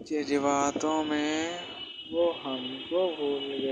जज्बातों में वो हमको भूल गए।